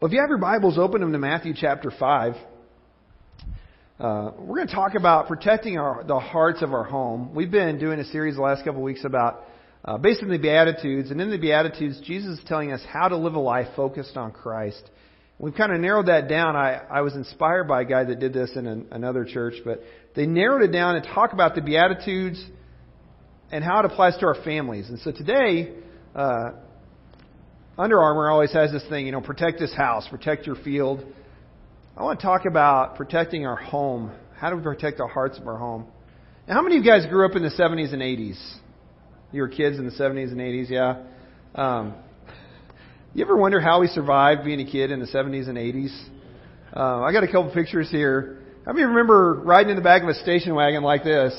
Well, if you have your Bibles, open them to Matthew chapter 5. Uh, we're going to talk about protecting our, the hearts of our home. We've been doing a series the last couple of weeks about uh, basically the Beatitudes. And in the Beatitudes, Jesus is telling us how to live a life focused on Christ. We've kind of narrowed that down. I, I was inspired by a guy that did this in an, another church, but they narrowed it down and talk about the Beatitudes and how it applies to our families. And so today, uh, under Armour always has this thing, you know, protect this house, protect your field. I want to talk about protecting our home. How do we protect the hearts of our home? Now, how many of you guys grew up in the 70s and 80s? You were kids in the 70s and 80s, yeah? Um, you ever wonder how we survived being a kid in the 70s and 80s? Uh, I got a couple pictures here. How many remember riding in the back of a station wagon like this?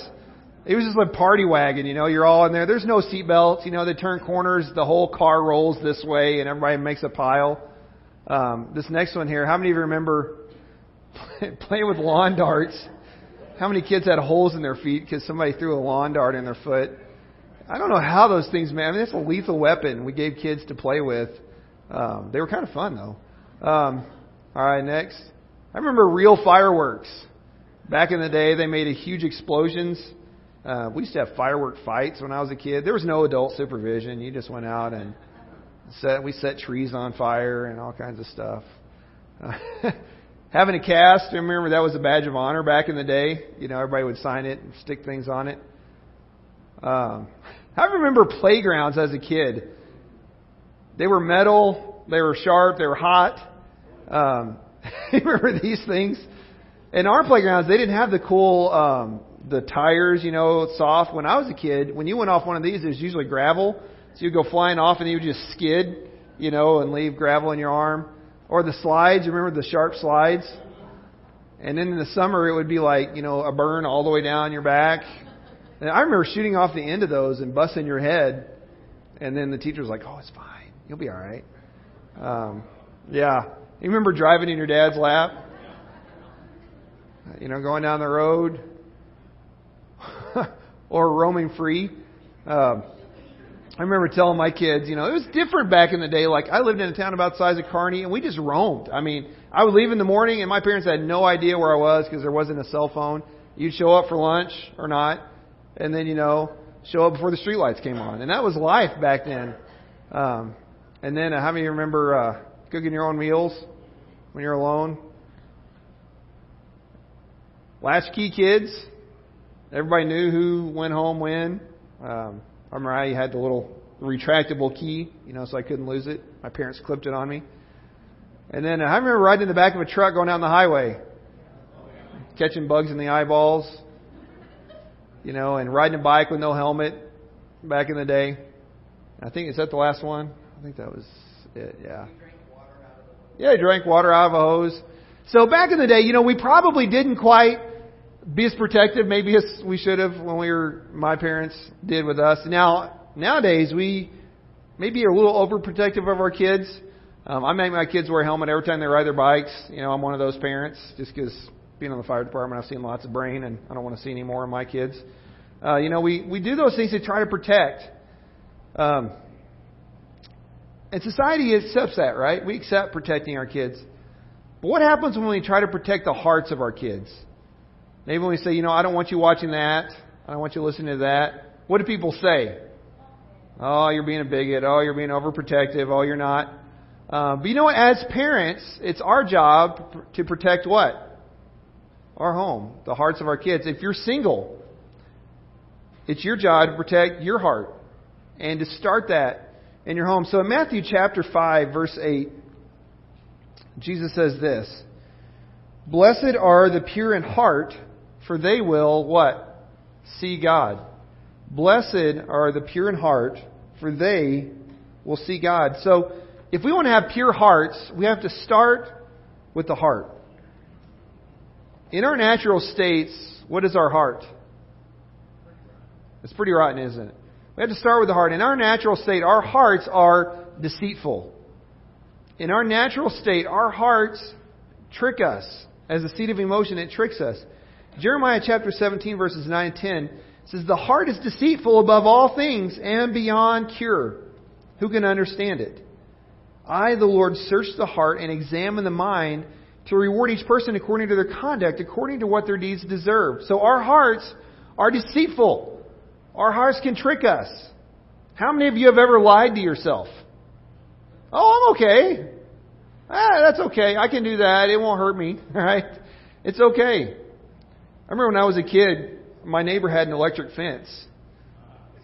It was just like party wagon, you know, you're all in there. There's no seat belts, you know, they turn corners, the whole car rolls this way and everybody makes a pile. Um, this next one here, how many of you remember playing with lawn darts? How many kids had holes in their feet because somebody threw a lawn dart in their foot? I don't know how those things, man. I mean, that's a lethal weapon we gave kids to play with. Um, they were kind of fun though. Um, all right, next. I remember real fireworks. Back in the day, they made a huge explosions uh, we used to have firework fights when I was a kid. There was no adult supervision. You just went out and set. We set trees on fire and all kinds of stuff. Having a cast, remember that was a badge of honor back in the day. You know, everybody would sign it and stick things on it. Um, I remember playgrounds as a kid. They were metal. They were sharp. They were hot. Um, remember these things? In our playgrounds, they didn't have the cool um, the tires, you know, soft. When I was a kid, when you went off one of these, it was usually gravel. So you'd go flying off and you would just skid, you know, and leave gravel in your arm. Or the slides, remember the sharp slides? And then in the summer, it would be like, you know, a burn all the way down your back. And I remember shooting off the end of those and busting your head. And then the teacher was like, oh, it's fine. You'll be all right. Um, yeah. You remember driving in your dad's lap? You know, going down the road or roaming free. Um, I remember telling my kids, you know, it was different back in the day. Like I lived in a town about the size of Kearney, and we just roamed. I mean, I would leave in the morning, and my parents had no idea where I was because there wasn't a cell phone. You'd show up for lunch or not, and then you know, show up before the streetlights came on, and that was life back then. Um, and then, uh, how many of you remember uh, cooking your own meals when you're alone? Latchkey kids, Everybody knew who went home when. Um, I remember I had the little retractable key, you know, so I couldn't lose it. My parents clipped it on me. And then I remember riding in the back of a truck going down the highway, catching bugs in the eyeballs, you know, and riding a bike with no helmet back in the day. I think is that the last one? I think that was it. Yeah. Yeah, I drank water out of a hose. So back in the day, you know, we probably didn't quite be as protective maybe as we should have when we were my parents did with us. Now nowadays we maybe are a little overprotective of our kids. Um, I make my kids wear a helmet every time they ride their bikes. You know, I'm one of those parents just because being on the fire department, I've seen lots of brain, and I don't want to see any more of my kids. Uh, you know, we we do those things to try to protect. Um, and society accepts that, right? We accept protecting our kids. But what happens when we try to protect the hearts of our kids? Maybe when we say, you know, I don't want you watching that. I don't want you listening to that. What do people say? Oh, you're being a bigot. Oh, you're being overprotective. Oh, you're not. Uh, but you know what? As parents, it's our job to protect what? Our home, the hearts of our kids. If you're single, it's your job to protect your heart and to start that in your home. So in Matthew chapter 5, verse 8, Jesus says this Blessed are the pure in heart for they will what? See God. Blessed are the pure in heart, for they will see God. So, if we want to have pure hearts, we have to start with the heart. In our natural states, what is our heart? It's pretty rotten, isn't it? We have to start with the heart. In our natural state, our hearts are deceitful. In our natural state, our hearts trick us. As a seat of emotion, it tricks us. Jeremiah chapter 17, verses 9 and 10 says, The heart is deceitful above all things and beyond cure. Who can understand it? I, the Lord, search the heart and examine the mind to reward each person according to their conduct, according to what their deeds deserve. So our hearts are deceitful. Our hearts can trick us. How many of you have ever lied to yourself? Oh, I'm okay. Ah, that's okay. I can do that. It won't hurt me. Right? It's okay. I remember when I was a kid, my neighbor had an electric fence.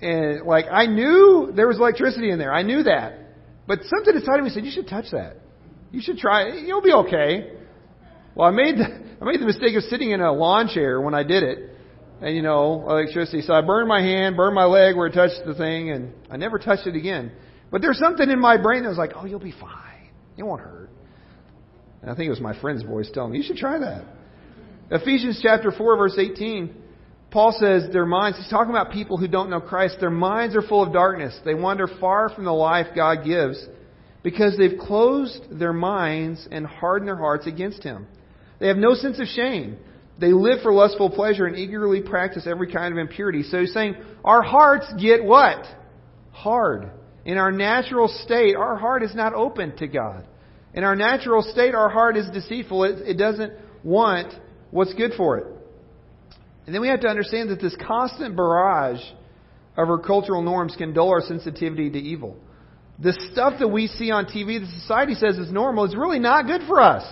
And like I knew there was electricity in there. I knew that. But something inside of me said, You should touch that. You should try it. You'll be okay. Well I made the I made the mistake of sitting in a lawn chair when I did it. And you know, electricity. So I burned my hand, burned my leg where it touched the thing, and I never touched it again. But there's something in my brain that was like, Oh, you'll be fine. It won't hurt. And I think it was my friend's voice telling me, You should try that. Ephesians chapter 4, verse 18, Paul says their minds, he's talking about people who don't know Christ, their minds are full of darkness. They wander far from the life God gives because they've closed their minds and hardened their hearts against Him. They have no sense of shame. They live for lustful pleasure and eagerly practice every kind of impurity. So he's saying our hearts get what? Hard. In our natural state, our heart is not open to God. In our natural state, our heart is deceitful. It, it doesn't want what's good for it. And then we have to understand that this constant barrage of our cultural norms can dull our sensitivity to evil. The stuff that we see on TV, the society says is normal, is really not good for us.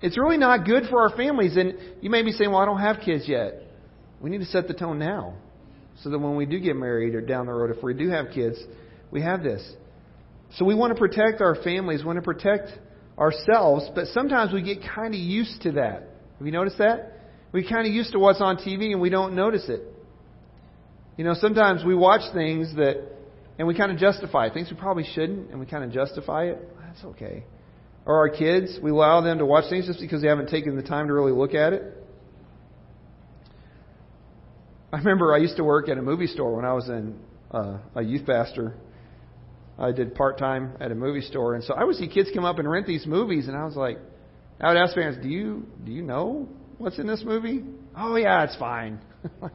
It's really not good for our families. And you may be saying, well, I don't have kids yet. We need to set the tone now. So that when we do get married or down the road, if we do have kids, we have this. So we want to protect our families, we want to protect ourselves, but sometimes we get kind of used to that. Have you noticed that? We kind of used to what's on TV and we don't notice it. You know, sometimes we watch things that, and we kind of justify things we probably shouldn't, and we kind of justify it. That's okay. Or our kids, we allow them to watch things just because they haven't taken the time to really look at it. I remember I used to work at a movie store when I was in uh, a youth pastor I did part time at a movie store, and so I would see kids come up and rent these movies, and I was like, I would ask parents, "Do you do you know what's in this movie?" Oh yeah, it's fine. like,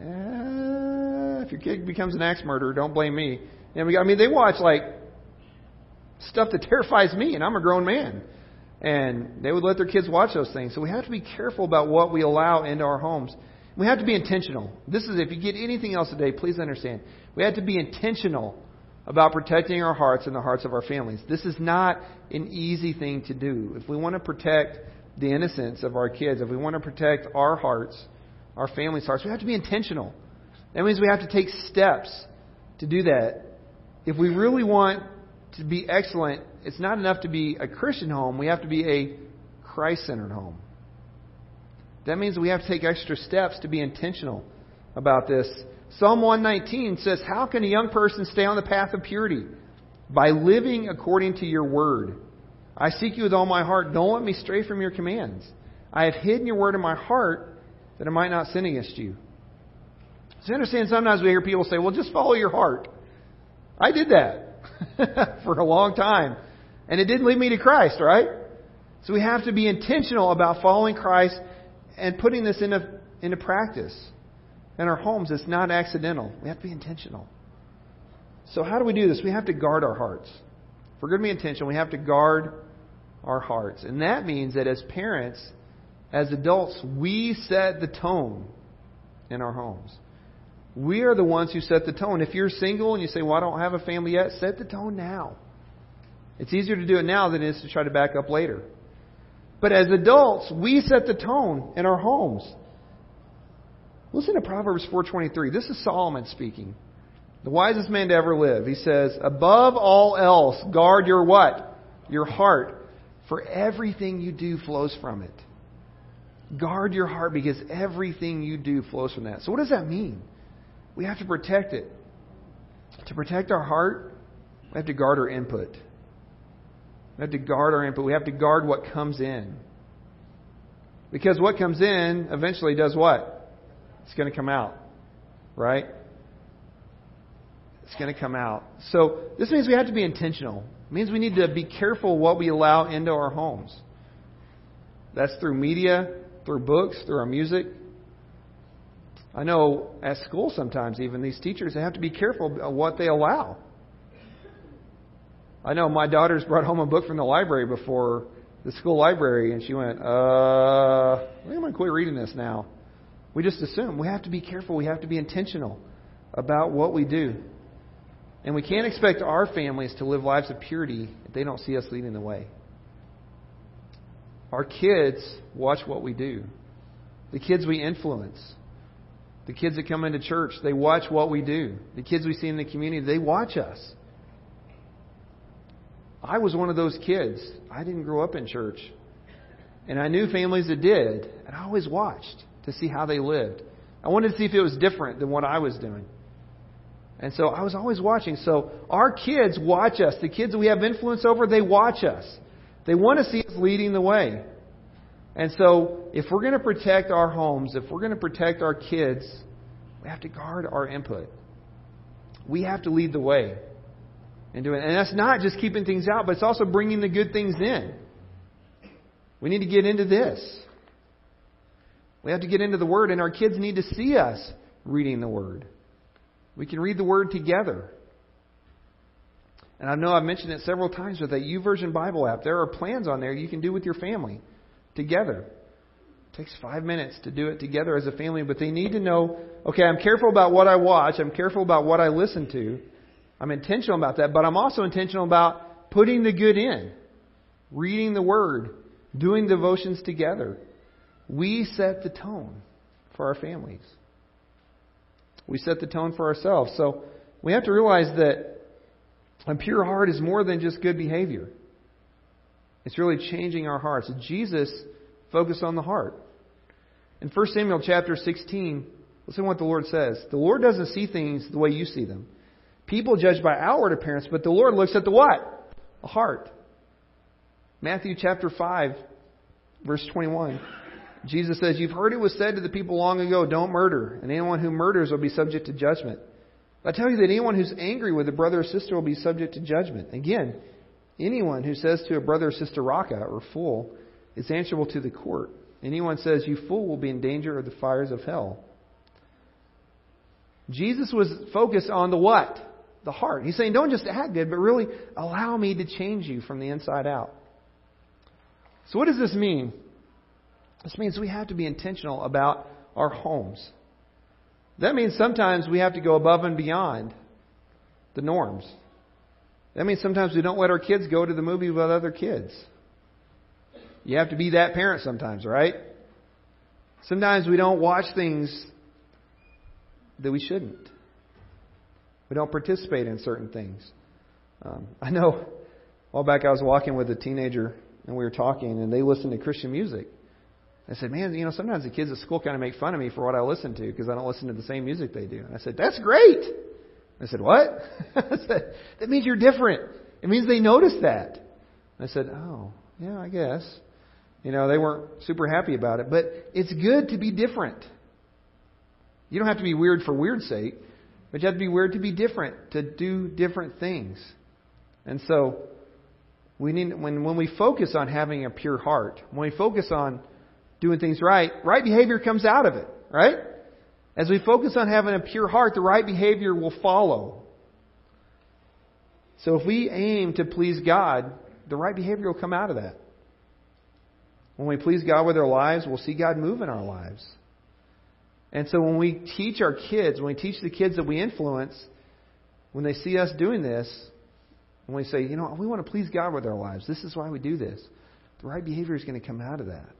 eh, if your kid becomes an axe murderer, don't blame me. And we, I mean, they watch like stuff that terrifies me, and I'm a grown man. And they would let their kids watch those things. So we have to be careful about what we allow into our homes. We have to be intentional. This is if you get anything else today, please understand. We have to be intentional about protecting our hearts and the hearts of our families. This is not an easy thing to do. If we want to protect the innocence of our kids, if we want to protect our hearts, our families' hearts, we have to be intentional. That means we have to take steps to do that. If we really want to be excellent, it's not enough to be a Christian home, we have to be a Christ centered home. That means we have to take extra steps to be intentional about this Psalm 119 says, How can a young person stay on the path of purity? By living according to your word. I seek you with all my heart. Don't let me stray from your commands. I have hidden your word in my heart that I might not sin against you. So understand, sometimes we hear people say, Well, just follow your heart. I did that for a long time. And it didn't lead me to Christ, right? So we have to be intentional about following Christ and putting this into, into practice in our homes, it's not accidental. We have to be intentional. So, how do we do this? We have to guard our hearts. If we're going to be intentional, we have to guard our hearts. And that means that as parents, as adults, we set the tone in our homes. We are the ones who set the tone. If you're single and you say, Well, I don't have a family yet, set the tone now. It's easier to do it now than it is to try to back up later. But as adults, we set the tone in our homes. Listen to Proverbs 4:23. This is Solomon speaking. The wisest man to ever live. He says, "Above all else, guard your what? Your heart, for everything you do flows from it." Guard your heart because everything you do flows from that. So what does that mean? We have to protect it. To protect our heart, we have to guard our input. We have to guard our input. We have to guard what comes in. Because what comes in eventually does what? It's going to come out, right? It's going to come out. So this means we have to be intentional. It means we need to be careful what we allow into our homes. That's through media, through books, through our music. I know at school sometimes even these teachers they have to be careful what they allow. I know my daughter's brought home a book from the library before the school library, and she went, uh, I think I'm to quit reading this now. We just assume. We have to be careful. We have to be intentional about what we do. And we can't expect our families to live lives of purity if they don't see us leading the way. Our kids watch what we do. The kids we influence. The kids that come into church, they watch what we do. The kids we see in the community, they watch us. I was one of those kids. I didn't grow up in church. And I knew families that did, and I always watched to see how they lived. I wanted to see if it was different than what I was doing. And so I was always watching. So our kids watch us. The kids we have influence over, they watch us. They want to see us leading the way. And so if we're going to protect our homes, if we're going to protect our kids, we have to guard our input. We have to lead the way. And, do it. and that's not just keeping things out, but it's also bringing the good things in. We need to get into this. We have to get into the Word, and our kids need to see us reading the Word. We can read the Word together. And I know I've mentioned it several times with that YouVersion Bible app. There are plans on there you can do with your family together. It takes five minutes to do it together as a family, but they need to know okay, I'm careful about what I watch, I'm careful about what I listen to. I'm intentional about that, but I'm also intentional about putting the good in, reading the Word, doing devotions together. We set the tone for our families we set the tone for ourselves. So we have to realize that a pure heart is more than just good behavior. It's really changing our hearts. Jesus focused on the heart. In 1 Samuel chapter 16, listen to what the Lord says. The Lord doesn't see things the way you see them. People judge by outward appearance, but the Lord looks at the what? The heart. Matthew chapter 5, verse 21. Jesus says, You've heard it was said to the people long ago, don't murder, and anyone who murders will be subject to judgment. I tell you that anyone who's angry with a brother or sister will be subject to judgment. Again, anyone who says to a brother or sister, Raca, or fool, is answerable to the court. Anyone says, You fool, will be in danger of the fires of hell. Jesus was focused on the what? The heart. He's saying, Don't just act good, but really allow me to change you from the inside out. So, what does this mean? This means we have to be intentional about our homes. That means sometimes we have to go above and beyond the norms. That means sometimes we don't let our kids go to the movie with other kids. You have to be that parent sometimes, right? Sometimes we don't watch things that we shouldn't. We don't participate in certain things. Um, I know a while back I was walking with a teenager and we were talking, and they listened to Christian music. I said, man, you know, sometimes the kids at school kind of make fun of me for what I listen to because I don't listen to the same music they do. And I said, that's great. I said, what? I said, that means you're different. It means they notice that. I said, oh, yeah, I guess. You know, they weren't super happy about it, but it's good to be different. You don't have to be weird for weird's sake, but you have to be weird to be different, to do different things. And so, we need when when we focus on having a pure heart, when we focus on doing things right, right behavior comes out of it, right? As we focus on having a pure heart, the right behavior will follow. So if we aim to please God, the right behavior will come out of that. When we please God with our lives, we'll see God move in our lives. And so when we teach our kids, when we teach the kids that we influence, when they see us doing this, when we say, you know, we want to please God with our lives, this is why we do this, the right behavior is going to come out of that.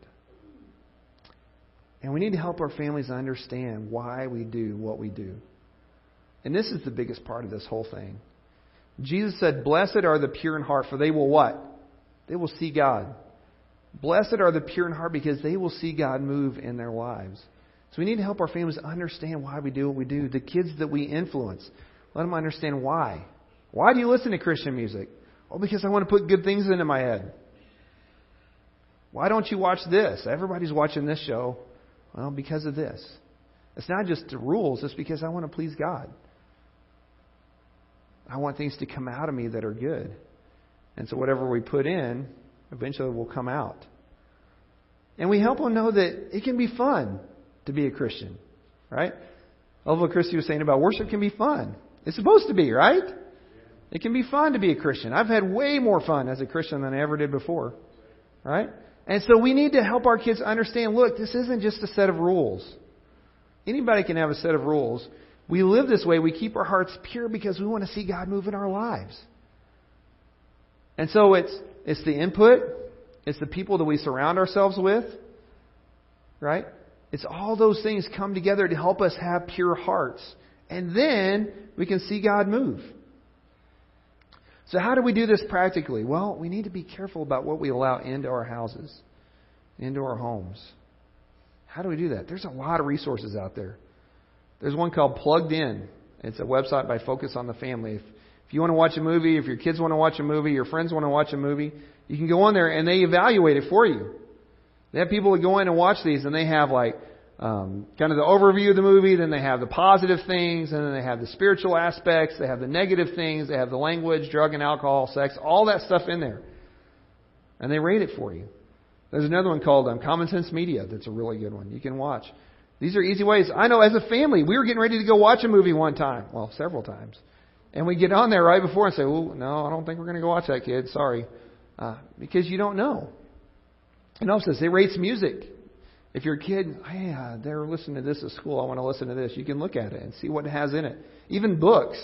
And we need to help our families understand why we do what we do. And this is the biggest part of this whole thing. Jesus said, Blessed are the pure in heart, for they will what? They will see God. Blessed are the pure in heart because they will see God move in their lives. So we need to help our families understand why we do what we do. The kids that we influence, let them understand why. Why do you listen to Christian music? Oh, because I want to put good things into my head. Why don't you watch this? Everybody's watching this show. Well, because of this. It's not just the rules, it's because I want to please God. I want things to come out of me that are good. And so whatever we put in, eventually will come out. And we help them know that it can be fun to be a Christian, right? What Christy was saying about worship can be fun. It's supposed to be, right? It can be fun to be a Christian. I've had way more fun as a Christian than I ever did before. Right? And so we need to help our kids understand look, this isn't just a set of rules. Anybody can have a set of rules. We live this way. We keep our hearts pure because we want to see God move in our lives. And so it's, it's the input, it's the people that we surround ourselves with, right? It's all those things come together to help us have pure hearts. And then we can see God move. So, how do we do this practically? Well, we need to be careful about what we allow into our houses, into our homes. How do we do that? There's a lot of resources out there. There's one called Plugged In. It's a website by Focus on the Family. If, if you want to watch a movie, if your kids want to watch a movie, your friends want to watch a movie, you can go on there and they evaluate it for you. They have people that go in and watch these and they have like um, kind of the overview of the movie, then they have the positive things, and then they have the spiritual aspects, they have the negative things, they have the language, drug and alcohol, sex, all that stuff in there. And they rate it for you. There's another one called um, Common Sense Media that's a really good one. You can watch. These are easy ways. I know as a family, we were getting ready to go watch a movie one time. Well, several times. And we get on there right before and say, oh, no, I don't think we're going to go watch that, kid. Sorry. Uh, because you don't know. And also, they rates music. If your kid, hey, uh, they're listening to this at school, I want to listen to this, you can look at it and see what it has in it. Even books,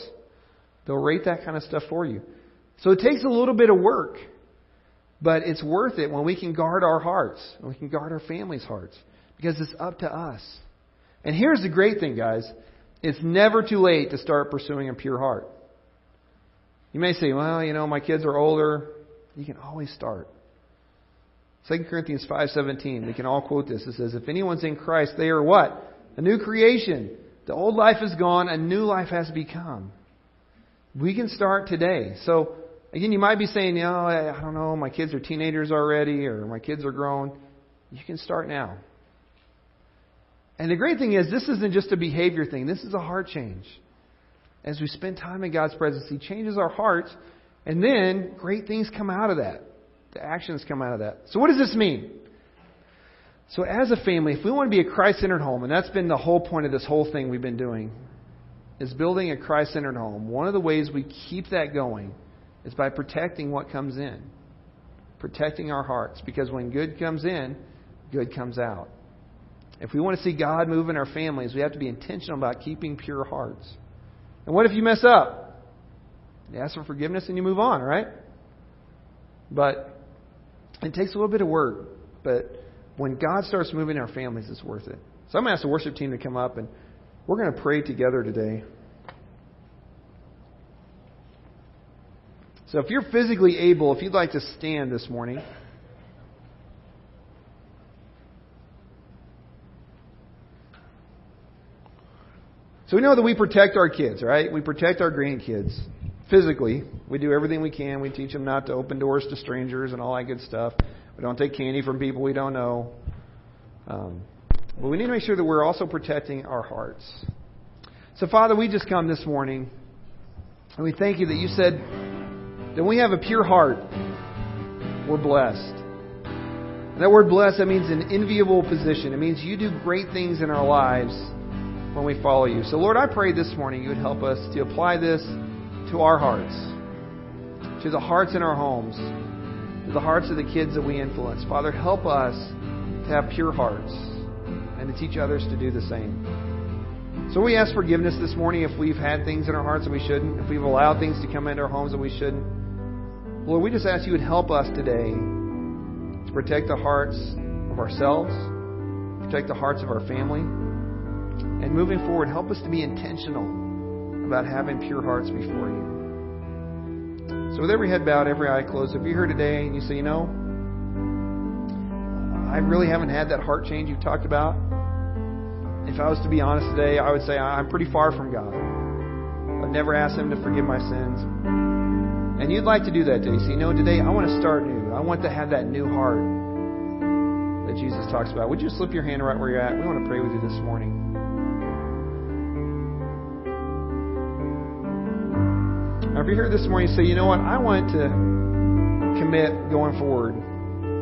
they'll rate that kind of stuff for you. So it takes a little bit of work, but it's worth it when we can guard our hearts, when we can guard our families' hearts, because it's up to us. And here's the great thing, guys it's never too late to start pursuing a pure heart. You may say, well, you know, my kids are older. You can always start. 2 Corinthians 5:17. We can all quote this. It says, "If anyone's in Christ, they are what? A new creation. The old life is gone, a new life has become." We can start today. So, again, you might be saying, "You know, I don't know, my kids are teenagers already or my kids are grown." You can start now. And the great thing is, this isn't just a behavior thing. This is a heart change. As we spend time in God's presence, He changes our hearts, and then great things come out of that. The actions come out of that. So, what does this mean? So, as a family, if we want to be a Christ centered home, and that's been the whole point of this whole thing we've been doing, is building a Christ centered home. One of the ways we keep that going is by protecting what comes in, protecting our hearts. Because when good comes in, good comes out. If we want to see God move in our families, we have to be intentional about keeping pure hearts. And what if you mess up? You ask for forgiveness and you move on, right? But it takes a little bit of work, but when God starts moving our families, it's worth it. So I'm going to ask the worship team to come up, and we're going to pray together today. So if you're physically able, if you'd like to stand this morning. So we know that we protect our kids, right? We protect our grandkids physically. We do everything we can. We teach them not to open doors to strangers and all that good stuff. We don't take candy from people we don't know. Um, but we need to make sure that we're also protecting our hearts. So, Father, we just come this morning and we thank you that you said that we have a pure heart. We're blessed. And that word blessed, that means an enviable position. It means you do great things in our lives when we follow you. So, Lord, I pray this morning you would help us to apply this to our hearts, to the hearts in our homes, to the hearts of the kids that we influence. Father, help us to have pure hearts and to teach others to do the same. So we ask forgiveness this morning if we've had things in our hearts that we shouldn't, if we've allowed things to come into our homes that we shouldn't. Lord, we just ask you would help us today to protect the hearts of ourselves, protect the hearts of our family, and moving forward, help us to be intentional about having pure hearts before you. So, with every head bowed, every eye closed, if you're here today and you say, you know, I really haven't had that heart change you've talked about, if I was to be honest today, I would say I'm pretty far from God. I've never asked Him to forgive my sins. And you'd like to do that today. So, you know, today I want to start new. I want to have that new heart that Jesus talks about. Would you slip your hand right where you're at? We want to pray with you this morning. If you're here this morning say, you know what, I want to commit going forward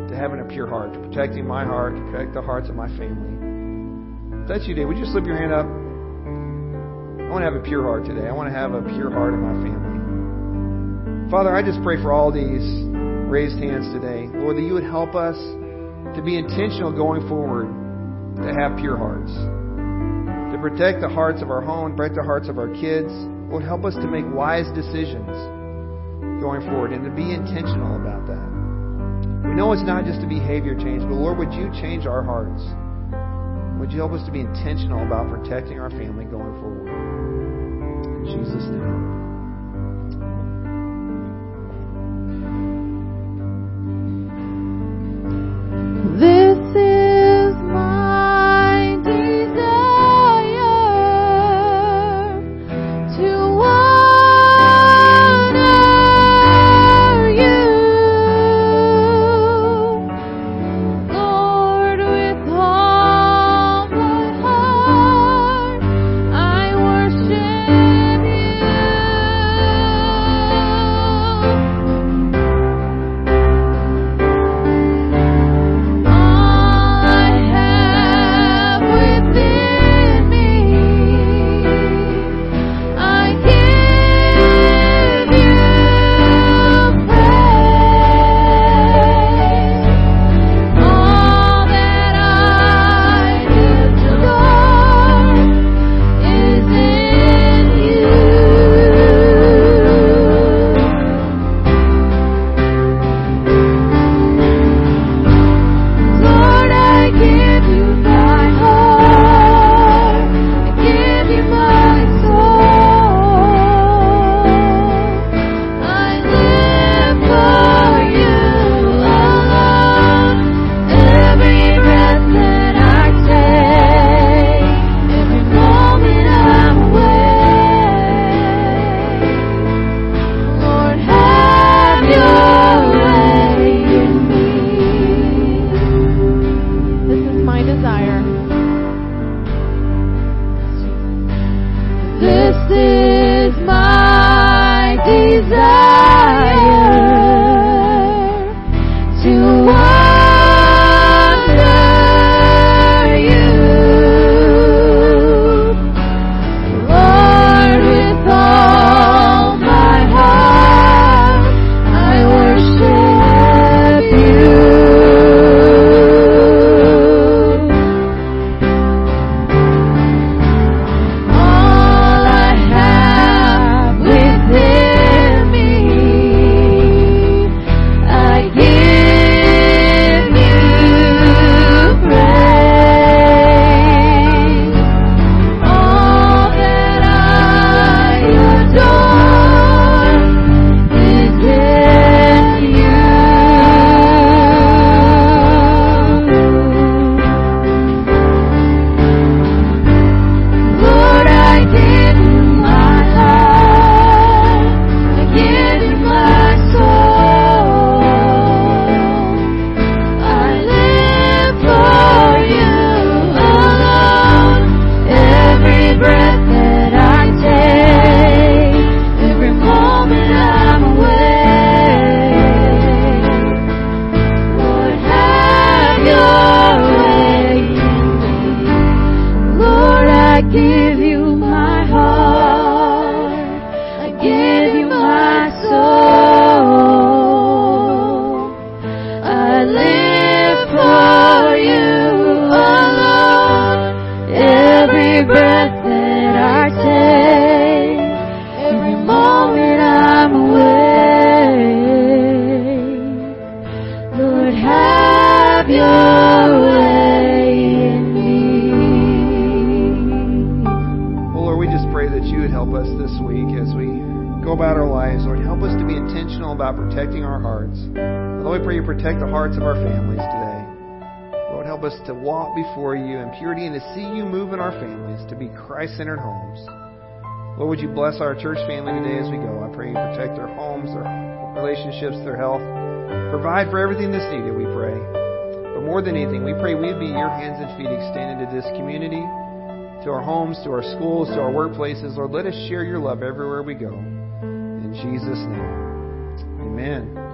to having a pure heart, to protecting my heart, to protect the hearts of my family. If that's you today, would you slip your hand up? I want to have a pure heart today. I want to have a pure heart in my family. Father, I just pray for all these raised hands today. Lord, that you would help us to be intentional going forward, to have pure hearts, to protect the hearts of our home, protect the hearts of our kids. Lord, help us to make wise decisions going forward and to be intentional about that. We know it's not just a behavior change, but Lord, would you change our hearts? Would you help us to be intentional about protecting our family going forward? In Jesus' name. Christ-centered homes. Lord, would you bless our church family today as we go? I pray you protect their homes, their relationships, their health. Provide for everything that's needed, we pray. But more than anything, we pray we'd be your hands and feet extended to this community, to our homes, to our schools, to our workplaces. Lord, let us share your love everywhere we go. In Jesus' name, amen.